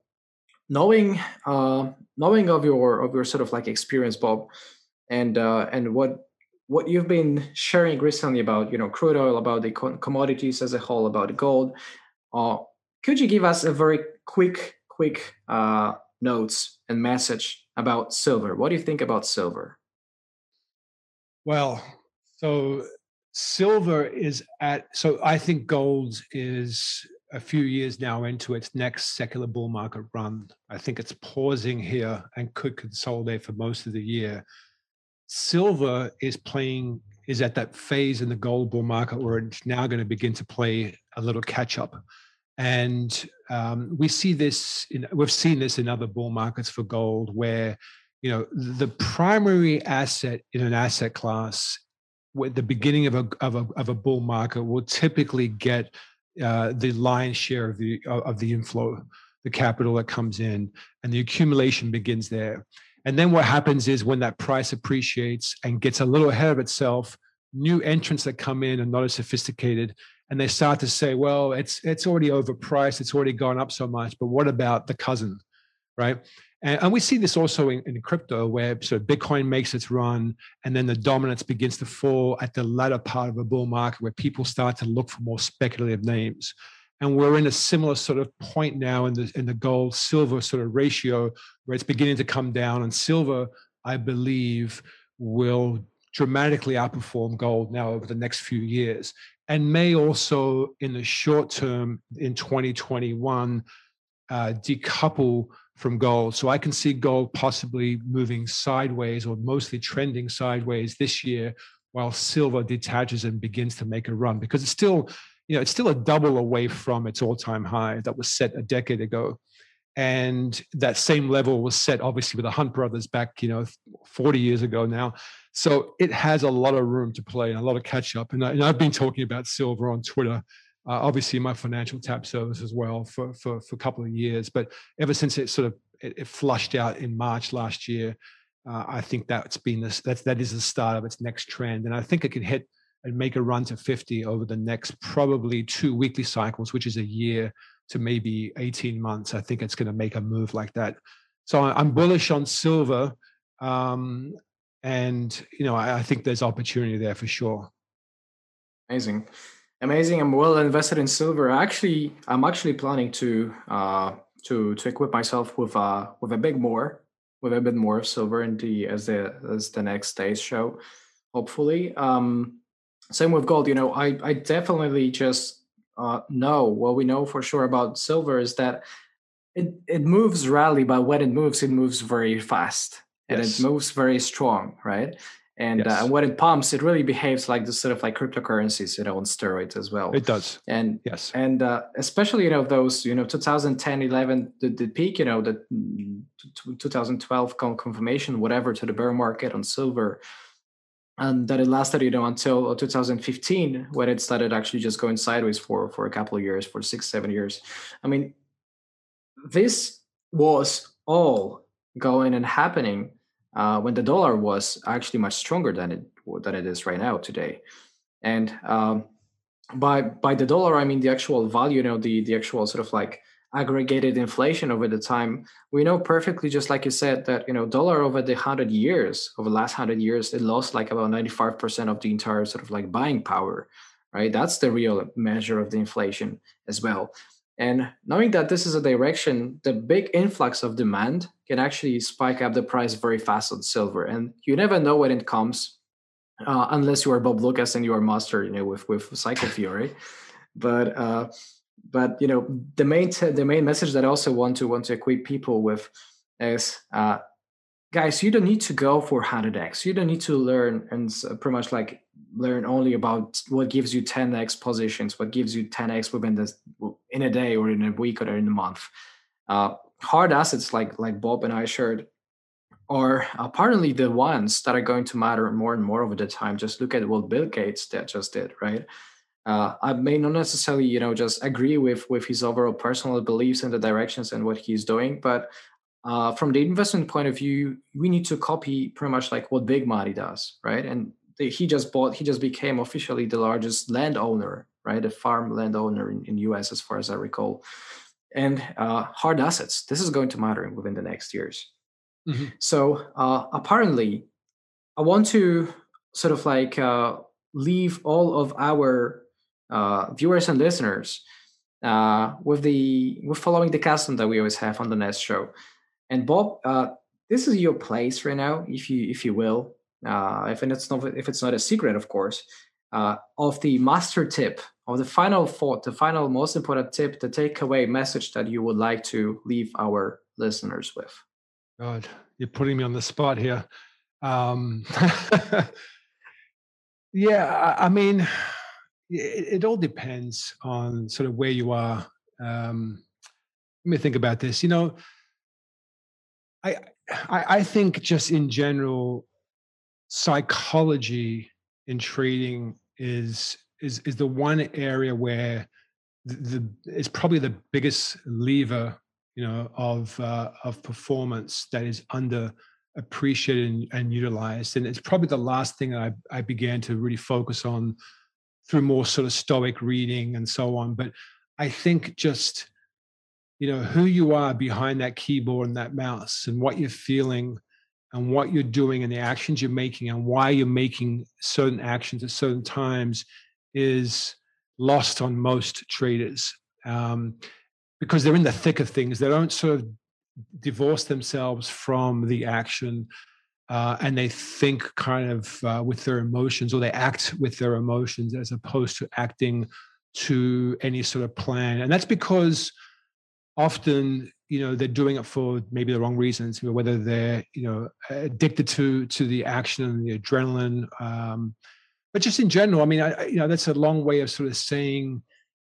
knowing uh, knowing of your of your sort of like experience, Bob, and uh, and what what you've been sharing recently about you know crude oil about the commodities as a whole about gold uh, could you give us a very quick quick uh, notes and message about silver? What do you think about silver? Well so silver is at so i think gold is a few years now into its next secular bull market run. I think it's pausing here and could consolidate for most of the year silver is playing is at that phase in the gold bull market where it's now going to begin to play a little catch up and um, we see this in, we've seen this in other bull markets for gold where you know the primary asset in an asset class at the beginning of a, of a, of a bull market will typically get uh, the lion's share of the of the inflow, the capital that comes in, and the accumulation begins there. And then what happens is when that price appreciates and gets a little ahead of itself, new entrants that come in are not as sophisticated and they start to say, well, it's it's already overpriced, it's already gone up so much, but what about the cousin, right? And, and we see this also in, in crypto, where of Bitcoin makes its run, and then the dominance begins to fall at the latter part of a bull market, where people start to look for more speculative names. And we're in a similar sort of point now in the in the gold silver sort of ratio, where it's beginning to come down, and silver, I believe, will dramatically outperform gold now over the next few years and may also in the short term in 2021 uh, decouple from gold. So I can see gold possibly moving sideways or mostly trending sideways this year while silver detaches and begins to make a run because it's still, you know, it's still a double away from its all-time high that was set a decade ago. And that same level was set obviously with the Hunt brothers back, you know, 40 years ago now. So it has a lot of room to play and a lot of catch up. And, I, have been talking about silver on Twitter, uh, obviously my financial tap service as well for, for, for a couple of years. But ever since it sort of it, it flushed out in March last year, uh, I think that's been this that's that is the start of its next trend. And I think it could hit and make a run to 50 over the next probably two weekly cycles, which is a year to maybe 18 months. I think it's going to make a move like that. So I'm bullish on silver. Um, and you know I, I, think there's opportunity there for sure amazing amazing i'm well invested in silver actually i'm actually planning to uh to to equip myself with uh with a big more with a bit more of silver in the as the as the next day's show hopefully um same with gold you know i i definitely just uh know what we know for sure about silver is that it it moves rarely but when it moves it moves very fast and yes. it moves very strong, right? And, uh, yes. uh, when it pumps, it really behaves like the sort of like cryptocurrencies, you know, on steroids as well. It does. And yes, and uh, especially you know those you know 2010, 11, the, the peak, you know, the 2012 confirmation, whatever, to the bear market on silver, and that it lasted you know until 2015 when it started actually just going sideways for for a couple of years, for six, seven years. I mean, this was all going and happening uh, when the dollar was actually much stronger than it than it is right now today. And um, by by the dollar, I mean the actual value, you know, the the actual sort of like aggregated inflation over the time. We know perfectly, just like you said, that you know dollar over the hundred years, over the last hundred years, it lost like about ninety five percent of the entire sort of like buying power. Right, that's the real measure of the inflation as well. And knowing that this is a direction, the big influx of demand can actually spike up the price very fast on silver. And you never know when it comes, uh, unless you are Bob Loukas and you are master, you know, with with cycle theory. But uh, but you know, the main t- the main message that I also want to want to equip people with is uh, guys, you don't need to go for 100x. You don't need to learn and pretty much like learn only about what gives you 10x positions, what gives you 10x within this in a day or in a week or in a month. Uh, hard assets like like Bob and I shared are apparently the ones that are going to matter more and more over the time. Just look at what Bill Gates that just did, right? Uh, I may not necessarily, you know, just agree with with his overall personal beliefs and the directions and what he's doing, but uh, from the investment point of view, we need to copy pretty much like what Big Money does, right? And he just bought, he just became officially the largest landowner, right? A farm landowner in, in US, as far as I recall. And uh, hard assets, this is going to matter within the next years. Mm-hmm. So uh, apparently, I want to sort of like uh, leave all of our uh, viewers and listeners uh, with the with following the custom that we always have on the Nest show. And Bob, uh, this is your place right now, if you if you will. Uh, if it's not if it's not a secret, of course, uh, of the master tip, of the final thought, the final most important tip, the takeaway message that you would like to leave our listeners with. God, you're putting me on the spot here. Um, yeah, I, I mean, it, it, all depends on sort of where you are. Um, let me think about this. You know, I, I, think just in general, psychology in trading is is is the one area where the, it's probably the biggest lever, you know, of uh, of performance that is under appreciated and, and, utilized. And it's probably the last thing I, I began to really focus on through more sort of stoic reading and so on. But I think just, you know, who you are behind that keyboard and that mouse and what you're feeling and what you're doing and the actions you're making and why you're making certain actions at certain times is lost on most traders um, because they're in the thick of things. They don't sort of divorce themselves from the action uh, and they think kind of uh, with their emotions or they act with their emotions as opposed to acting to any sort of plan. And that's because often you know they're doing it for maybe the wrong reasons whether they're you know addicted to to the action and the adrenaline um, but just in general i mean I, you know that's a long way of sort of saying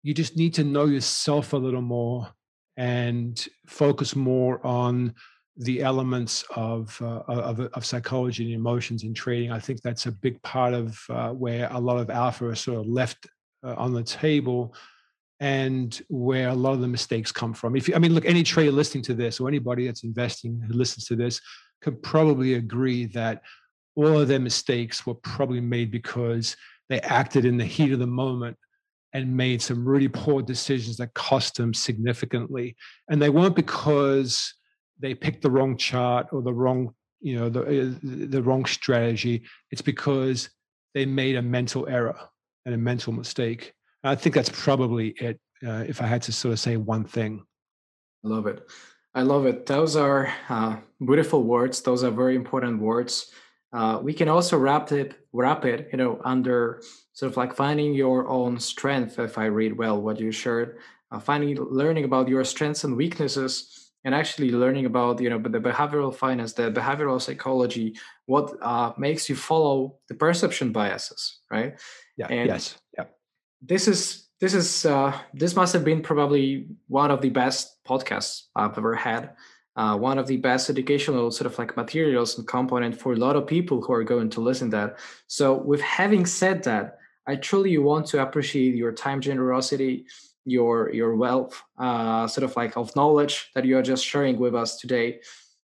you just need to know yourself a little more and focus more on the elements of, uh, of, of psychology and emotions in trading. I think that's a big part of uh, where a lot of alpha is sort of left uh, on the table and where a lot of the mistakes come from. If you, I mean, look, any trader listening to this or anybody that's investing who listens to this could probably agree that all of their mistakes were probably made because they acted in the heat of the moment and made some really poor decisions that cost them significantly. And they weren't because they picked the wrong chart or the wrong, you know, the, uh, the wrong strategy. It's because they made a mental error and a mental mistake. And I think that's probably it. Uh, if I had to sort of say one thing. I love it. I love it. Those are uh, beautiful words. Those are very important words. Uh, we can also wrap it, wrap it, you know, under sort of like finding your own strength if i read well what you shared uh, finding learning about your strengths and weaknesses and actually learning about you know the behavioral finance the behavioral psychology what uh, makes you follow the perception biases right? Yeah and yes yeah. this is this is uh, this must have been probably one of the best podcasts i've ever had uh, one of the best educational sort of like materials and component for a lot of people who are going to listen that. So with having said that I truly want to appreciate your time generosity, your your wealth, uh, sort of like of knowledge that you are just sharing with us today.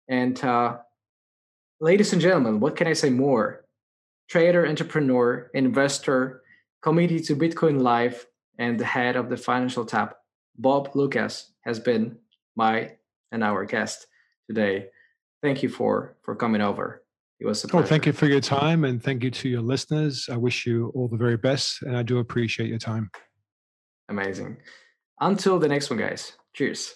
And uh, ladies and gentlemen, what can I say more? Trader, entrepreneur, investor, committee to Bitcoin Live, and the head of the Financial Tap, Bob Loukas has been my and our guest today. Thank you for for coming over. It was a pleasure. Oh, thank you for your time and thank you to your listeners. I wish you all the very best and I do appreciate your time. Amazing. Until the next one, guys. Cheers.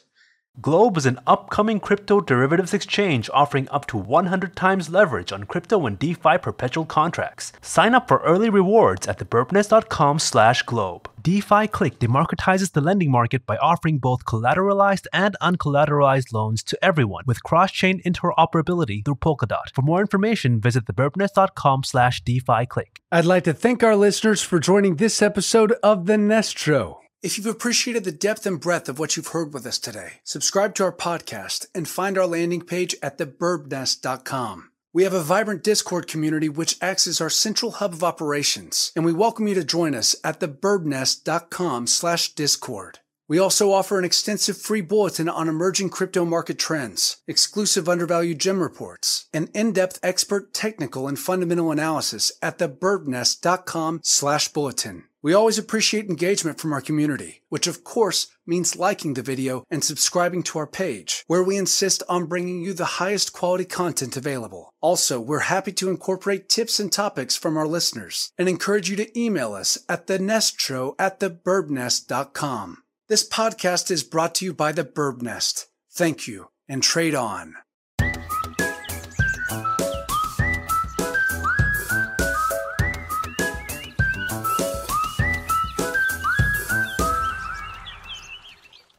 Globe is an upcoming crypto derivatives exchange offering up to 100 times leverage on crypto and DeFi perpetual contracts. Sign up for early rewards at thebirbnest.com slash globe. Deficliq democratizes the lending market by offering both collateralized and uncollateralized loans to everyone with cross-chain interoperability through Polkadot. For more information, visit thebirbnest.com slash Deficliq. I'd like to thank our listeners for joining this episode of The Nest Show. If you've appreciated the depth and breadth of what you've heard with us today, subscribe to our podcast and find our landing page at thebirbnest.com. We have a vibrant Discord community which acts as our central hub of operations, and we welcome you to join us at thebirbnest.com slash discord. We also offer an extensive free bulletin on emerging crypto market trends, exclusive undervalued gem reports, and in-depth expert technical and fundamental analysis at thebirbnest.com slash bulletin. We always appreciate engagement from our community, which of course means liking the video and subscribing to our page, where we insist on bringing you the highest quality content available. Also, we're happy to incorporate tips and topics from our listeners and encourage you to email us at the nestshow at thebirbnest.com. This podcast is brought to you by the Birb Nest. Thank you and trade on.